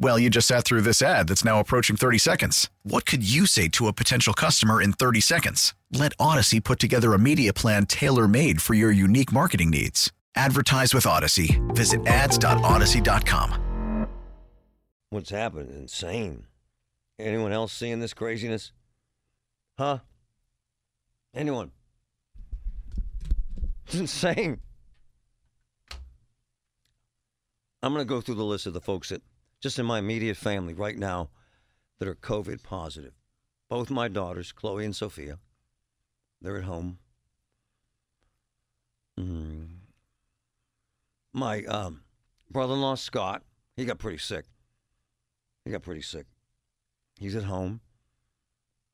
Well, you just sat through this ad that's now approaching 30 seconds. What could you say to a potential customer in 30 seconds? Let Audacy put together a media plan tailor made for your unique marketing needs. Advertise with Audacy. Visit ads.audacy.com. What's happened? Insane. Anyone else seeing this craziness? Huh? Anyone? It's insane. I'm going to go through the list of the folks that, just in my immediate family right now, that are COVID positive. Both my daughters, Chloe and Sophia, they're at home. Mm. My um, brother in law, Scott, he got pretty sick. He got pretty sick. He's at home.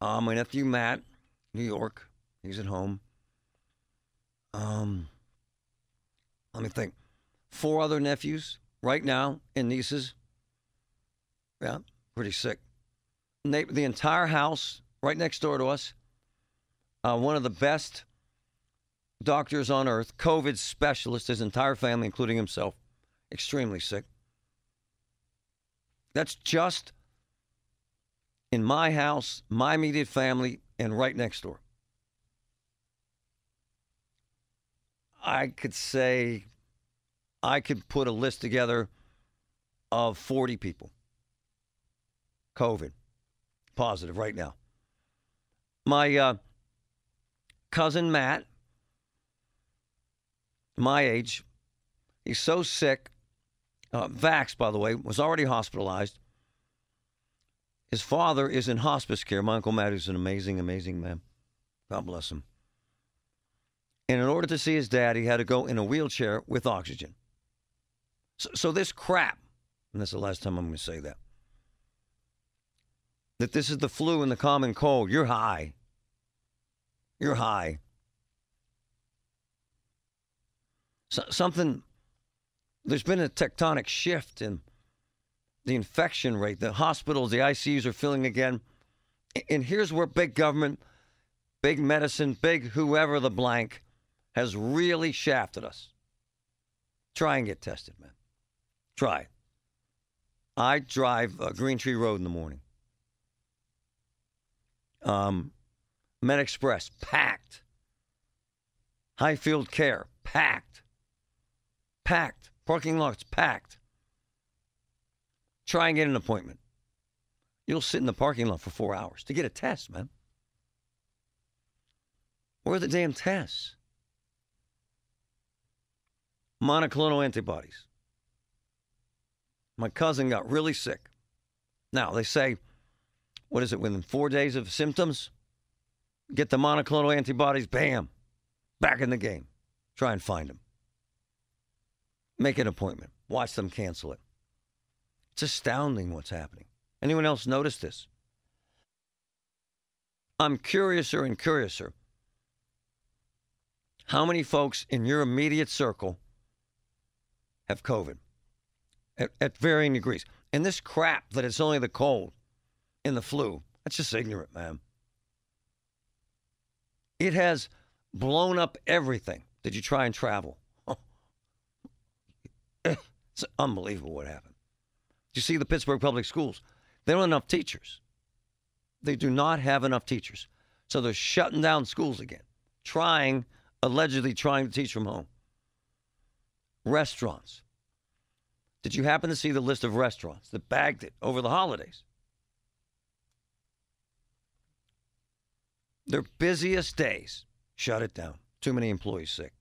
Uh, my nephew, Matt, New York, he's at home. Um, let me think. Four other nephews right now and nieces. Yeah, pretty sick. They, the entire house right next door to us. Uh, one of the best doctors on earth, COVID specialist, his entire family, including himself, extremely sick. That's just in my house, my immediate family, and right next door. I could say I could put a list together of 40 people. COVID positive right now. My uh, cousin Matt, my age, he's so sick. Uh, Vax, by the way, was already hospitalized. His father is in hospice care. My Uncle Matt is an amazing, amazing man. God bless him. And in order to see his dad, he had to go in a wheelchair with oxygen. So, so this crap, and that's the last time I'm going to say that, that this is the flu and the common cold. You're high. You're high. So, something, there's been a tectonic shift in the infection rate. The hospitals, the ICUs are filling again. And here's where big government, big medicine, big whoever the blank has really shafted us. Try and get tested, man. Try. I drive uh, Green Tree Road in the morning. Um, Med Express, packed. Highfield Care, packed. Packed. Parking lots, packed. Try and get an appointment. You'll sit in the parking lot for four hours to get a test, man. Where are the damn tests? Monoclonal antibodies. My cousin got really sick. Now, they say, what is it, within four days of symptoms? Get the monoclonal antibodies, bam, back in the game. Try and find them. Make an appointment. Watch them cancel it. It's astounding what's happening. Anyone else notice this? I'm curiouser and curiouser. How many folks in your immediate circle have COVID at, at varying degrees? And this crap that it's only the cold and the flu, that's just ignorant, man. It has blown up everything. Did you try and travel? it's unbelievable what happened. You see the Pittsburgh Public Schools? They don't have enough teachers. They do not have enough teachers. So they're shutting down schools again, trying, allegedly trying to teach from home. Restaurants. Did you happen to see the list of restaurants that bagged it over the holidays? Their busiest days, shut it down. Too many employees sick.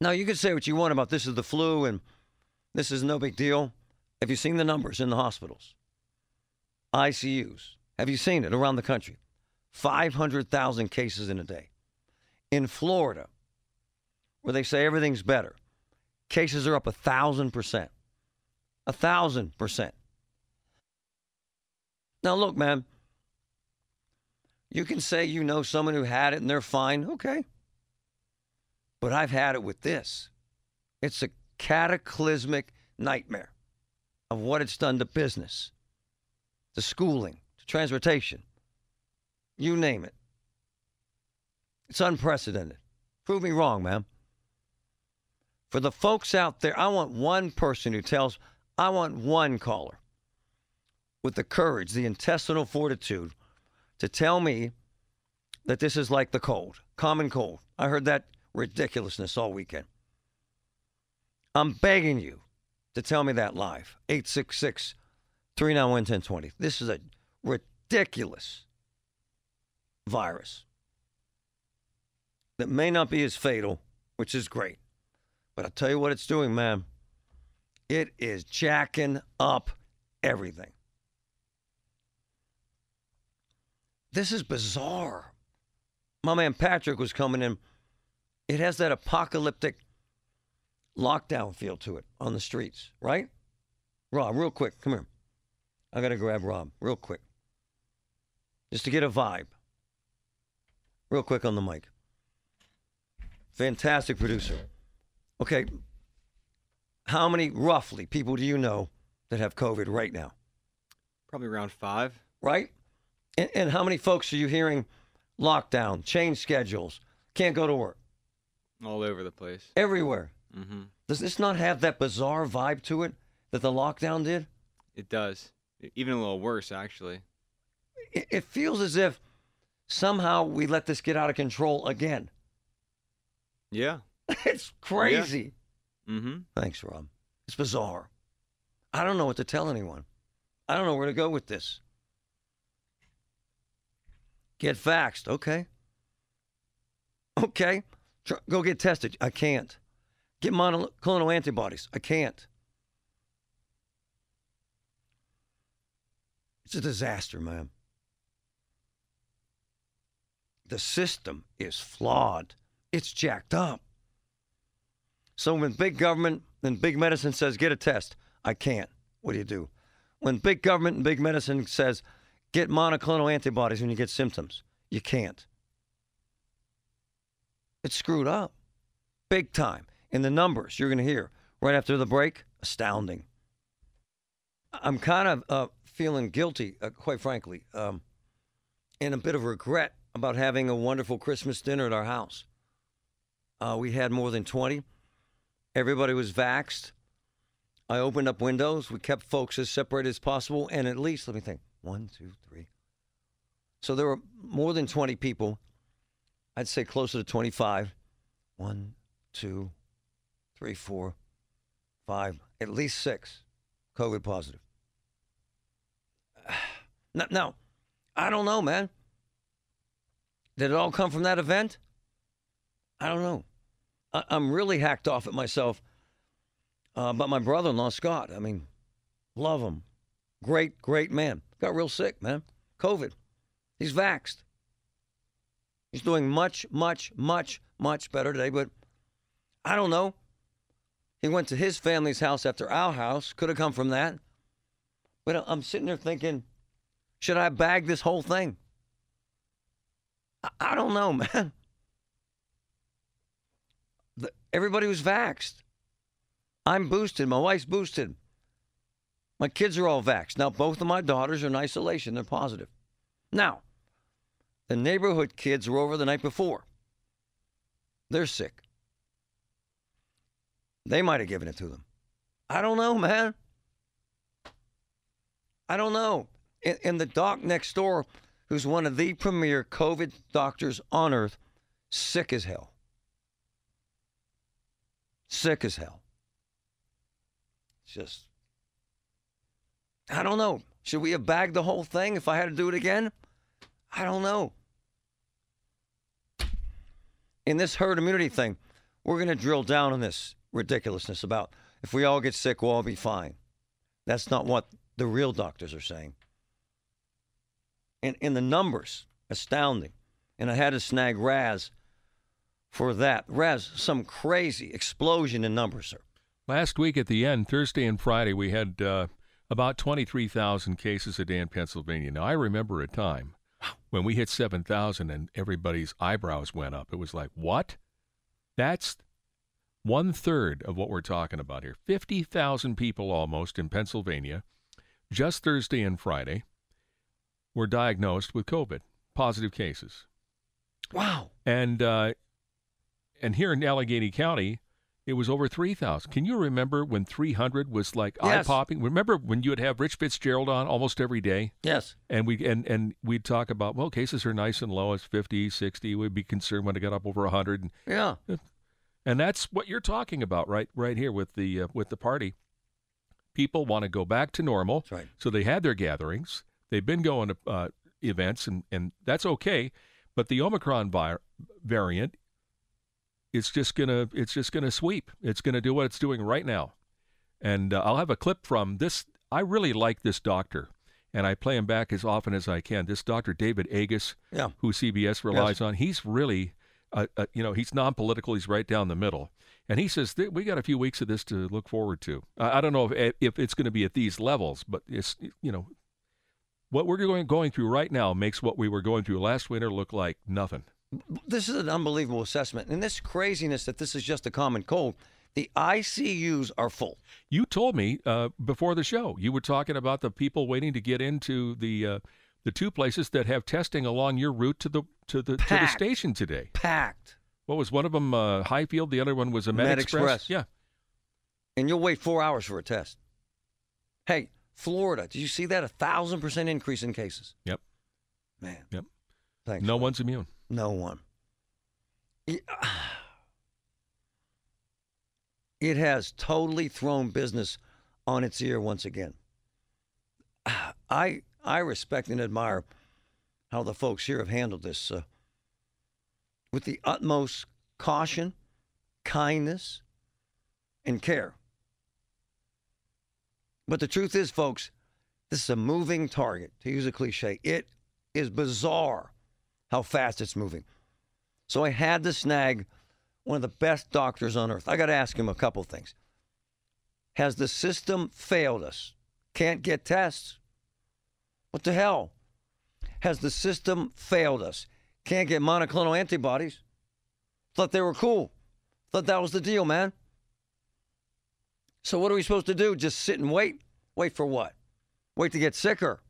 Now, you can say what you want about this is the flu and This is no big deal. Have you seen the numbers in the hospitals? ICUs. Have you seen it around the country? 500,000 cases in a day. In Florida, where they say everything's better, cases are up a thousand percent. A thousand percent. Now, look, man, you can say you know someone who had it and they're fine. Okay. But I've had it with this. It's a cataclysmic nightmare of what it's done to business, to schooling, to transportation. You name it. It's unprecedented. Prove me wrong, ma'am. For the folks out there, I want one person who tells, I want one caller with the courage, the intestinal fortitude to tell me that this is like the cold, common cold. I heard that ridiculousness all weekend. I'm begging you to tell me that live. 866 391 1020. This is a ridiculous virus that may not be as fatal, which is great. But I'll tell you what it's doing, man. It is jacking up everything. This is bizarre. My man Patrick was coming in. It has that apocalyptic lockdown feel to it on the streets, right? Rob, real quick, come here. I got to grab Rob real quick just to get a vibe. Real quick on the mic. Fantastic producer. Okay. How many, roughly, people do you know that have COVID right now? Probably around five. Right? And, and how many folks are you hearing lockdown, change schedules, can't go to work? All over the place. Everywhere. Mm-hmm. Does this not have that bizarre vibe to it that the lockdown did? It does. Even a little worse, actually. It, it feels as if somehow we let this get out of control again. Yeah. it's crazy. Mm-hmm. Thanks, Rob. It's bizarre. I don't know what to tell anyone. I don't know where to go with this. Get vaxxed. Okay. Okay. Tr- go get tested. I can't. Get monoclonal antibodies. I can't. It's a disaster, man. The system is flawed. It's jacked up. So when big government and big medicine says get a test, I can't. What do you do? When big government and big medicine says get monoclonal antibodies when you get symptoms, you can't. It's screwed up. Big time. And the numbers you're going to hear right after the break, astounding. I'm kind of uh, feeling guilty, uh, quite frankly, um, and a bit of regret about having a wonderful Christmas dinner at our house. Uh, we had more than 20. Everybody was vaxxed. I opened up windows. We kept folks as separated as possible. And at least, let me think one, two, three. So there were more than 20 people. I'd say closer to 25. One, two, three, four, five, at least six COVID positive. Now, now, I don't know, man. Did it all come from that event? I don't know. I, I'm really hacked off at myself. Uh, but my brother-in-law Scott, I mean, love him, great, great man. Got real sick, man. COVID. He's vaxxed. He's doing much, much, much, much better today. But I don't know. He went to his family's house after our house. Could have come from that. But I'm sitting there thinking, should I bag this whole thing? I, I don't know, man. The, everybody was vaxxed. I'm boosted. My wife's boosted. My kids are all vaxxed. Now, both of my daughters are in isolation. They're positive. Now, the neighborhood kids were over the night before. They're sick. They might have given it to them. I don't know, man. I don't know. And, and the doc next door, who's one of the premier COVID doctors on earth, sick as hell. Sick as hell. It's just, I don't know. Should we have bagged the whole thing if I had to do it again? I don't know. In this herd immunity thing, we're going to drill down on this ridiculousness about if we all get sick, we'll all be fine. That's not what the real doctors are saying. And, in the numbers, astounding. And I had to snag Raz for that. Raz, some crazy explosion in numbers, sir. Last week at the end, Thursday and Friday, we had uh, about 23,000 cases a day in Pennsylvania. Now, I remember a time when we hit 7,000 and everybody's eyebrows went up. It was like, what? That's one third of what we're talking about here. 50,000 people almost in Pennsylvania, just Thursday and Friday, were diagnosed with COVID, positive cases. Wow. And uh, and here in Allegheny County, it was over 3,000. Can you remember when 300 was like Yes. eye popping? Remember when you would have Rich Fitzgerald on almost every day? Yes. And we and and we'd talk about well, cases are nice and low. It's 50, 60. We'd be concerned when it got up over 100. And, Yeah. and that's what you're talking about right right here with the uh, with the party. People want to go back to normal. That's right. So they had their gatherings. They've been going to uh, events, and, and that's okay. But the Omicron vi- variant, it's just gonna it's just gonna sweep. It's gonna do what it's doing right now. And uh, I'll have a clip from this. I really like this doctor, and I play him back as often as I can. This Doctor David Agus, Yeah. who CBS relies on, he's really, uh, uh, you know, he's non-political. He's right down the middle, and he says "Th- we got a few weeks of this to look forward to. I, I don't know if if it's going to be at these levels, but it's you know, what we're going going through right now makes what we were going through last winter look like nothing. This is an unbelievable assessment. And this craziness that this is just a common cold, the ICUs are full. You told me uh, before the show you were talking about the people waiting to get into the uh, the two places that have testing along your route to the to the to the station today. Packed. What was one of them? Uh, Highfield. The other one was a Med, Med Express. Yeah. And you'll wait four hours for a test. Hey, Florida, did you see that? A thousand percent increase in cases. Yep. Man. Yep. Thanks. No one's immune. No one. It has totally thrown business on its ear once again. I I respect and admire how the folks here have handled this uh, with the utmost caution, kindness, and care. But the truth is, folks, this is a moving target, to use a cliche. It is bizarre how fast it's moving. So I had to snag one of the best doctors on earth. I got to ask him a couple things. Has the system failed us? Can't get tests? What the hell? Has the system failed us? Can't get monoclonal antibodies? Thought they were cool. Thought that was the deal, man. So what are we supposed to do? Just sit and wait? Wait for what? Wait to get sicker?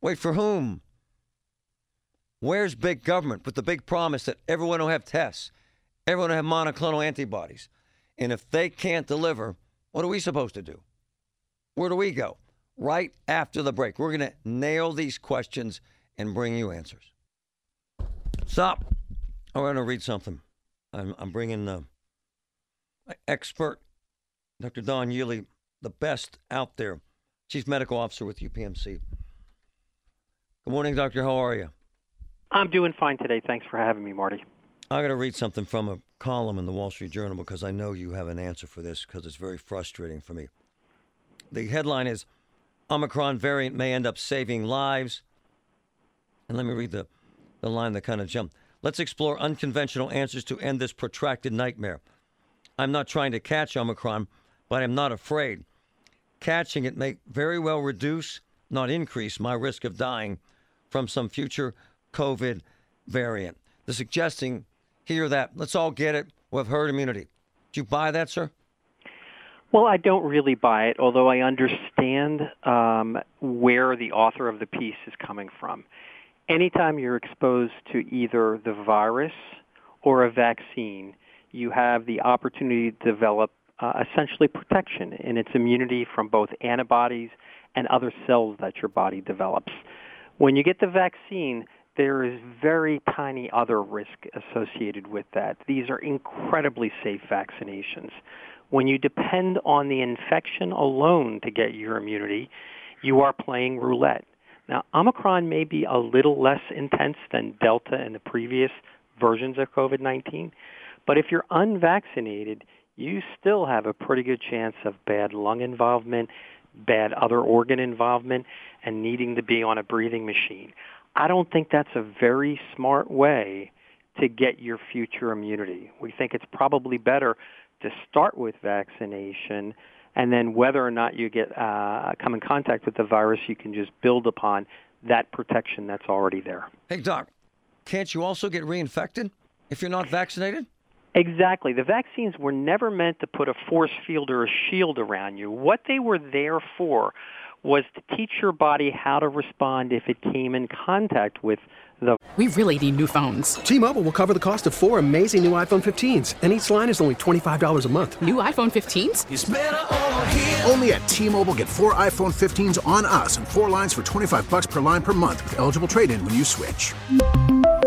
Wait for whom? Where's big government with the big promise that everyone will have tests, everyone will have monoclonal antibodies? And if they can't deliver, what are we supposed to do? Where do we go? Right after the break. We're going to nail these questions and bring you answers. Stop. Oh, I want to read something. I'm, I'm bringing uh, the expert, Dr. Don Yealy, the best out there, Chief Medical Officer with UPMC. Good morning, Doctor. How are you? I'm doing fine today. Thanks for having me, Marty. I'm going to read something from a column in the Wall Street Journal because I know you have an answer for this because it's very frustrating for me. The headline is Omicron variant may end up saving lives. And let me read the, the line that kind of jumped. Let's explore unconventional answers to end this protracted nightmare. I'm not trying to catch Omicron, but I'm not afraid. Catching it may very well reduce, not increase, my risk of dying from some future COVID variant. The suggesting here that let's all get it, we'll herd immunity. Do you buy that, sir? Well, I don't really buy it, although I understand um, where the author of the piece is coming from. Anytime you're exposed to either the virus or a vaccine, you have the opportunity to develop uh, essentially protection in its immunity from both antibodies and other cells that your body develops. When you get the vaccine, there is very tiny other risk associated with that. These are incredibly safe vaccinations. When you depend on the infection alone to get your immunity, you are playing roulette. Now, Omicron may be a little less intense than Delta and the previous versions of COVID 19, but if you're unvaccinated, you still have a pretty good chance of bad lung involvement, bad other organ involvement, and needing to be on a breathing machine. I don't think that's a very smart way to get your future immunity. We think it's probably better to start with vaccination and then whether or not you get uh, come in contact with the virus, you can just build upon that protection that's already there. Hey, Doc, can't you also get reinfected if you're not vaccinated? Exactly. The vaccines were never meant to put a force field or a shield around you. What they were there for was to teach your body how to respond if it came in contact with the. We really need new phones. T-Mobile will cover the cost of four amazing new iPhone 15s, and each line is only twenty-five dollars a month. New iPhone 15s? Only at T-Mobile, get four iPhone 15s on us and four lines for twenty-five bucks per line per month with eligible trade-in when you switch.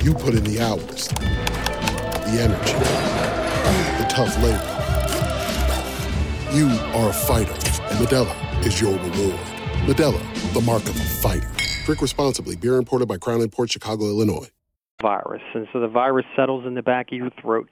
You put in the hours, the energy, the tough labor. You are a fighter, and Modelo is your reward. Modelo, the mark of a fighter. Drink responsibly. Beer imported by Crown Port Chicago, Illinois. Virus, and so the virus settles in the back of your throat.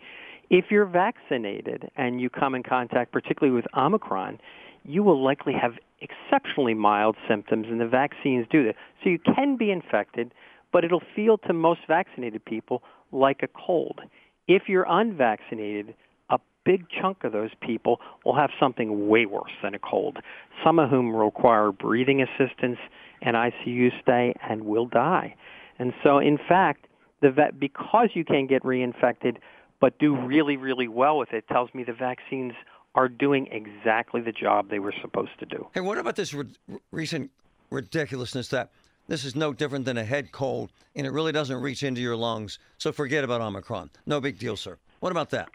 If you're vaccinated and you come in contact, particularly with Omicron, you will likely have exceptionally mild symptoms, and the vaccines do that. So you can be infected but it'll feel to most vaccinated people like a cold. If you're unvaccinated, a big chunk of those people will have something way worse than a cold, some of whom require breathing assistance and ICU stay and will die. And so, in fact, the vet, because you can get reinfected but do really, really well with it, tells me the vaccines are doing exactly the job they were supposed to do. Hey, what about this re- recent ridiculousness that this is no different than a head cold, and it really doesn't reach into your lungs. So forget about Omicron. No big deal, sir. What about that?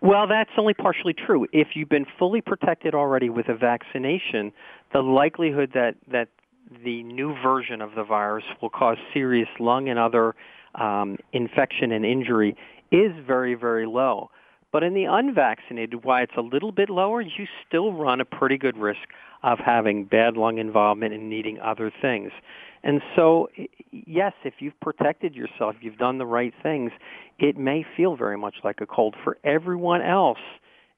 Well, that's only partially true. If you've been fully protected already with a vaccination, the likelihood that, that the new version of the virus will cause serious lung and other um, infection and injury is very, very low. But in the unvaccinated, why it's a little bit lower, you still run a pretty good risk of having bad lung involvement and needing other things. And so, yes, if you've protected yourself, you've done the right things, it may feel very much like a cold. For everyone else,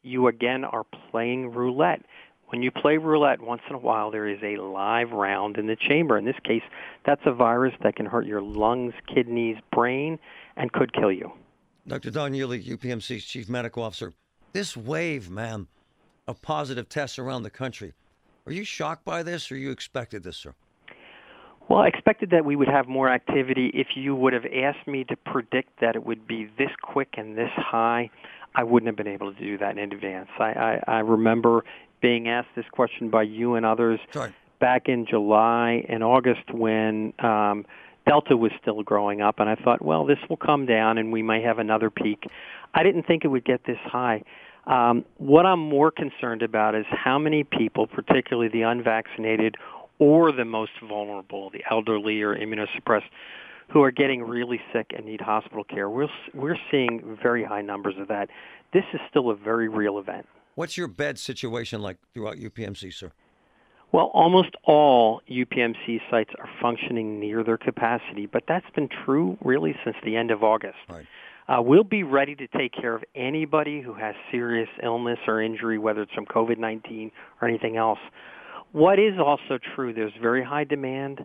you again are playing roulette. When you play roulette, once in a while there is a live round in the chamber. In this case, that's a virus that can hurt your lungs, kidneys, brain, and could kill you. Dr. Don Yealy, UPMC's Chief Medical Officer. This wave, ma'am, of positive tests around the country. Are you shocked by this or you expected this, sir? Well, I expected that we would have more activity. If you would have asked me to predict that it would be this quick and this high, I wouldn't have been able to do that in advance. I, I, I remember being asked this question by you and others Sorry. back in July and August when um, Delta was still growing up, and I thought, well, this will come down and we might have another peak. I didn't think it would get this high. Um, what I'm more concerned about is how many people, particularly the unvaccinated or the most vulnerable, the elderly or immunosuppressed, who are getting really sick and need hospital care. We're, we're seeing very high numbers of that. This is still a very real event. What's your bed situation like throughout UPMC, sir? Well, almost all UPMC sites are functioning near their capacity, but that's been true really since the end of August. Right. Uh, we'll be ready to take care of anybody who has serious illness or injury, whether it's from COVID-19 or anything else. What is also true, there's very high demand.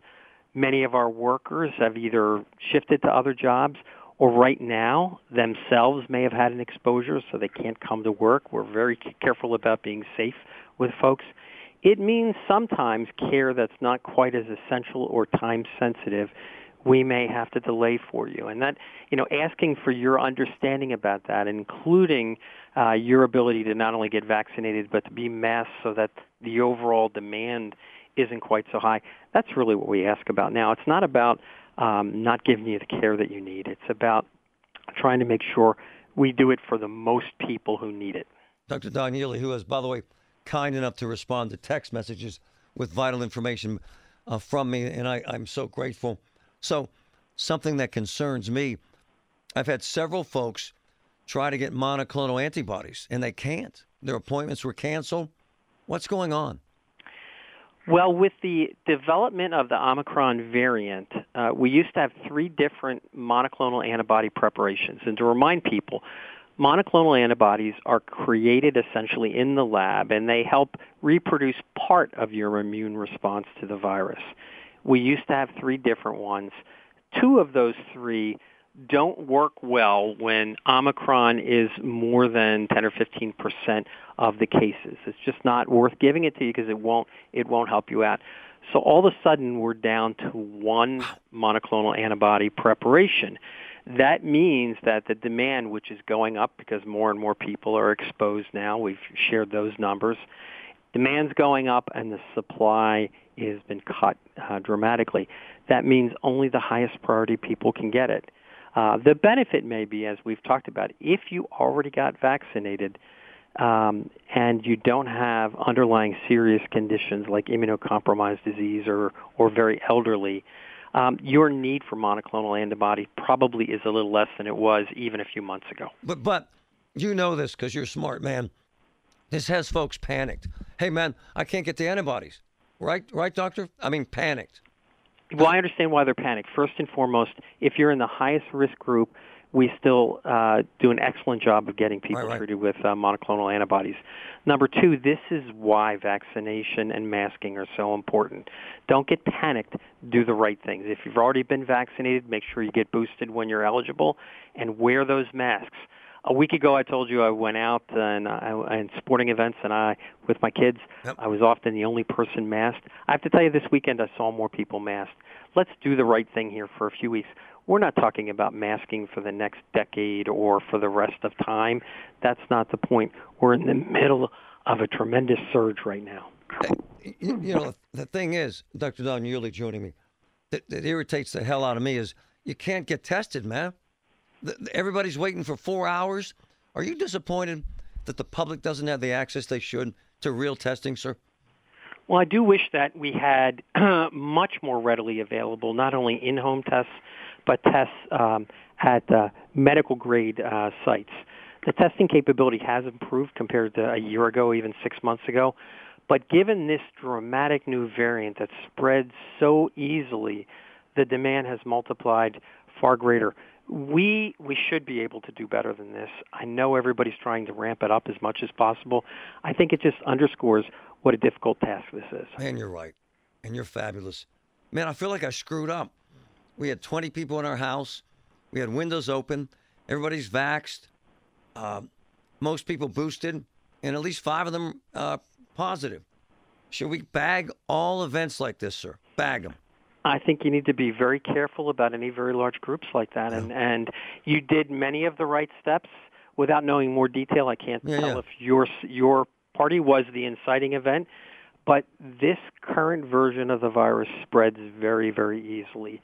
Many of our workers have either shifted to other jobs or right now themselves may have had an exposure so they can't come to work. We're very careful about being safe with folks. It means sometimes care that's not quite as essential or time sensitive we may have to delay for you. And that, you know, asking for your understanding about that, including uh, your ability to not only get vaccinated but to be masked so that the overall demand isn't quite so high. That's really what we ask about now. It's not about um, not giving you the care that you need. It's about trying to make sure we do it for the most people who need it. Dr. Don Yealy, who is, by the way, kind enough to respond to text messages with vital information uh, from me, and I, I'm so grateful. So, something that concerns me I've had several folks try to get monoclonal antibodies, and they can't. Their appointments were canceled. What's going on? Well, with the development of the Omicron variant, uh, we used to have three different monoclonal antibody preparations. And to remind people, monoclonal antibodies are created essentially in the lab and they help reproduce part of your immune response to the virus. We used to have three different ones. Two of those three don't work well when Omicron is more than 10 or 15 percent of the cases. It's just not worth giving it to you because it won't it won't help you out. So all of a sudden we're down to one monoclonal antibody preparation. That means that the demand, which is going up because more and more people are exposed now, we've shared those numbers. Demand's going up and the supply has been cut uh, dramatically. That means only the highest priority people can get it. Uh, the benefit may be, as we've talked about, if you already got vaccinated um, and you don't have underlying serious conditions like immunocompromised disease or, or very elderly, um, your need for monoclonal antibody probably is a little less than it was even a few months ago. But but you know this because you're a smart man. This has folks panicked. Hey man, I can't get the antibodies. Right, right, doctor? I mean, panicked. Well, I understand why they're panicked. First and foremost, if you're in the highest risk group, we still uh, do an excellent job of getting people right, right. treated with uh, monoclonal antibodies. Number two, this is why vaccination and masking are so important. Don't get panicked. Do the right things. If you've already been vaccinated, make sure you get boosted when you're eligible, and wear those masks a week ago I told you I went out and I, in sporting events and I with my kids. Yep. I was often the only person masked. I have to tell you this weekend I saw more people masked. Let's do the right thing here for a few weeks. We're not talking about masking for the next decade or for the rest of time. That's not the point. We're in the middle of a tremendous surge right now. You, you know, the thing is, Dr. Don Yealy joining me, that, that irritates the hell out of me is you can't get tested, man everybody's waiting for four hours. Are you disappointed that the public doesn't have the access they should to real testing, sir? Well, I do wish that we had much more readily available, not only in-home tests, but tests um, at medical grade uh, sites. The testing capability has improved compared to a year ago, even six months ago. But given this dramatic new variant that spreads so easily, the demand has multiplied far greater we we should be able to do better than this. I know everybody's trying to ramp it up as much as possible. I think it just underscores what a difficult task this is. Man, you're right, and you're fabulous. Man, I feel like I screwed up. We had 20 people in our house. We had windows open. Everybody's vaxxed. Uh, most people boosted, and at least five of them uh, positive. Should we bag all events like this, sir? Bag them. I think you need to be very careful about any very large groups like that. And and you did many of the right steps without knowing more detail. I can't yeah, tell yeah. if your your party was the inciting event, but this current version of the virus spreads very very easily.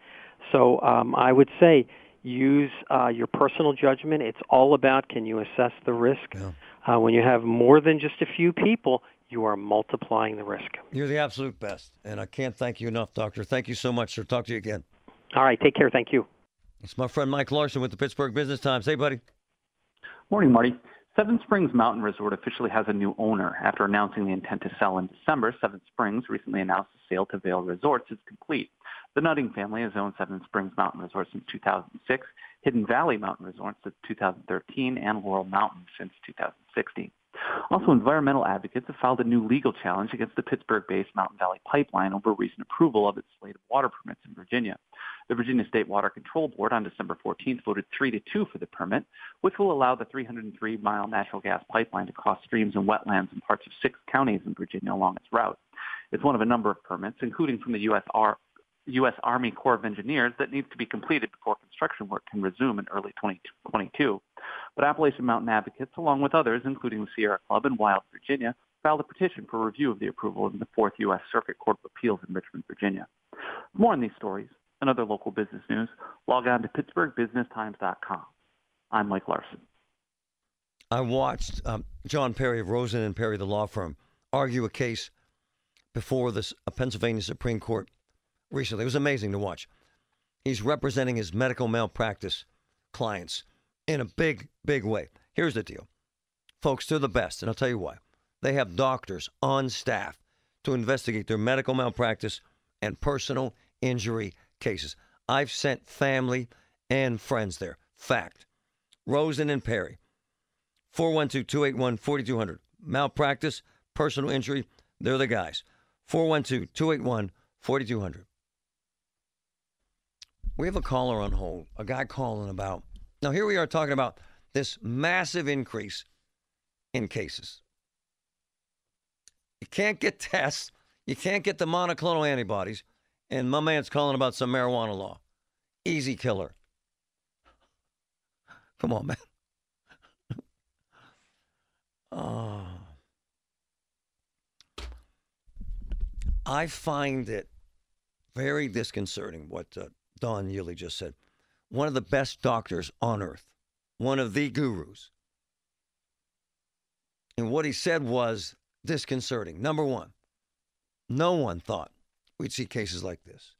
So um, I would say use uh, your personal judgment. It's all about can you assess the risk. Yeah. Uh, when you have more than just a few people, you are multiplying the risk. You're the absolute best. And I can't thank you enough, Doctor. Thank you so much, sir. Talk to you again. All right. Take care. Thank you. It's my friend Mike Larson with the Pittsburgh Business Times. Hey, buddy. Morning, Marty. Seven Springs Mountain Resort officially has a new owner. After announcing the intent to sell in December, Seven Springs recently announced the sale to Vail Resorts is complete. The Nutting family has owned Seven Springs Mountain Resort since 2006, Hidden Valley Mountain Resort since 2013, and Laurel Mountain since 2016. Also, environmental advocates have filed a new legal challenge against the Pittsburgh-based Mountain Valley Pipeline over recent approval of its slate of water permits in Virginia. The Virginia State Water Control Board on December 14th voted 3 to 2 for the permit, which will allow the 303-mile natural gas pipeline to cross streams and wetlands in parts of six counties in Virginia along its route. It's one of a number of permits, including from the U.S. U.S. Army Corps of Engineers that needs to be completed before construction work can resume in early 2022. But Appalachian Mountain advocates, along with others, including the Sierra Club and Wild Virginia, filed a petition for review of the approval in the Fourth U.S. Circuit Court of Appeals in Richmond, Virginia. More on these stories and other local business news, log on to pittsburghbusinesstimes.com. I'm Mike Larson. I watched um, John Perry of Rosen and Perry, the law firm, argue a case before uh, Pennsylvania Supreme Court recently. It was amazing to watch. He's representing his medical malpractice clients in a big, big way. Here's the deal. Folks, they're the best, and I'll tell you why. They have doctors on staff to investigate their medical malpractice and personal injury cases. I've sent family and friends there. Fact. Rosen and Perry. 412 281 4200. Malpractice, personal injury, they're the guys. 412 281 4200. We have a caller on hold, a guy calling about. Now, here we are talking about this massive increase in cases. You can't get tests, you can't get the monoclonal antibodies, and my man's calling about some marijuana law. Easy killer. Come on, man. oh. I find it very disconcerting what uh, Don Yealy just said. One of the best doctors on earth, one of the gurus. And what he said was disconcerting. Number one, no one thought we'd see cases like this.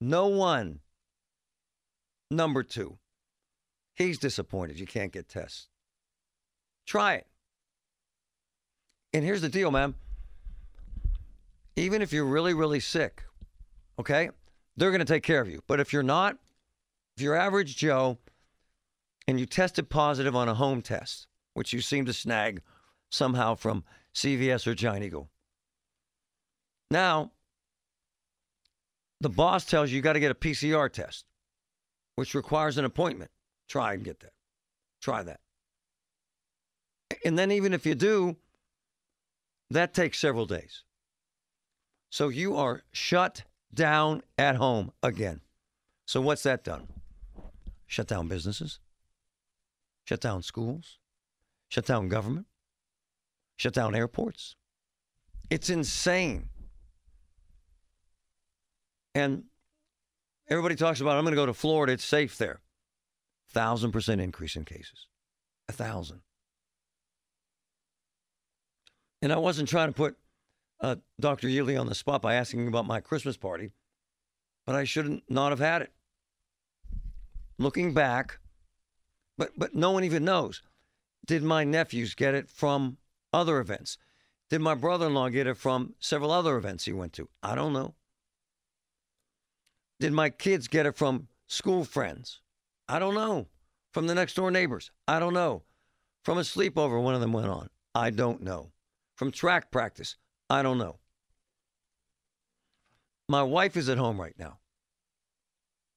No one. Number two, he's disappointed you can't get tests. Try it. And here's the deal, man. Even if you're really, really sick, okay, they're going to take care of you. But if you're not, if you're average Joe and you tested positive on a home test, which you seem to snag somehow from CVS or Giant Eagle, now the boss tells you you got to get a PCR test, which requires an appointment. Try and get that. Try that. And then, even if you do, that takes several days. So you are shut down at home again. So what's that done? Shut down businesses, shut down schools, shut down government, shut down airports. It's insane. And everybody talks about, I'm going to go to Florida, it's safe there. Thousand percent increase in cases. A thousand. And I wasn't trying to put uh, Dr. Yealy on the spot by asking about my Christmas party, but I should not not have had it. Looking back, but but no one even knows. Did my nephews get it from other events? Did my brother-in-law get it from several other events he went to? I don't know. Did my kids get it from school friends? I don't know. From the next door neighbors? I don't know. From a sleepover one of them went on? I don't know. From track practice? I don't know. My wife is at home right now.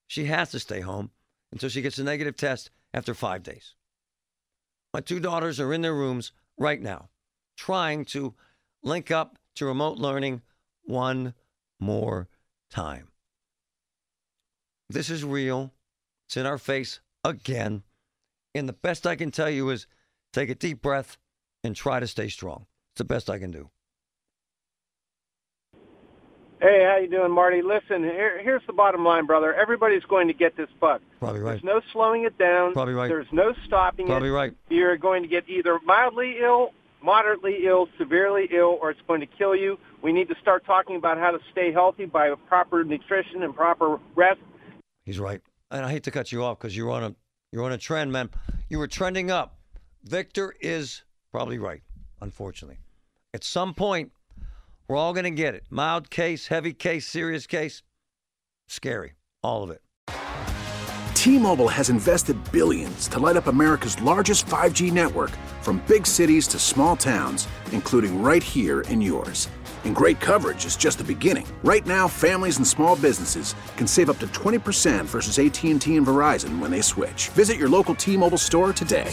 She has to stay home until she gets a negative test after five days. My two daughters are in their rooms right now, trying to link up to remote learning one more time. This is real. It's in our face again. And the best I can tell you is take a deep breath and try to stay strong. It's the best I can do. Hey, how you doing, Marty? Listen, here, here's the bottom line, brother. Everybody's going to get this bug. Probably right. There's no slowing it down. Probably right. There's no stopping Probably it. Probably right. You're going to get either mildly ill, moderately ill, severely ill, or it's going to kill you. We need to start talking about how to stay healthy by proper nutrition and proper rest. He's right. And I hate to cut you off because you're on a you're on a trend, man. You were trending up. Victor is probably right, unfortunately. At some point, we're all going to get it. Mild case, heavy case, serious case. Scary. All of it. T-Mobile has invested billions to light up America's largest 5G network from big cities to small towns, including right here in yours. And great coverage is just the beginning. Right now, families and small businesses can save up to 20% versus AT&T and Verizon when they switch. Visit your local T-Mobile store today.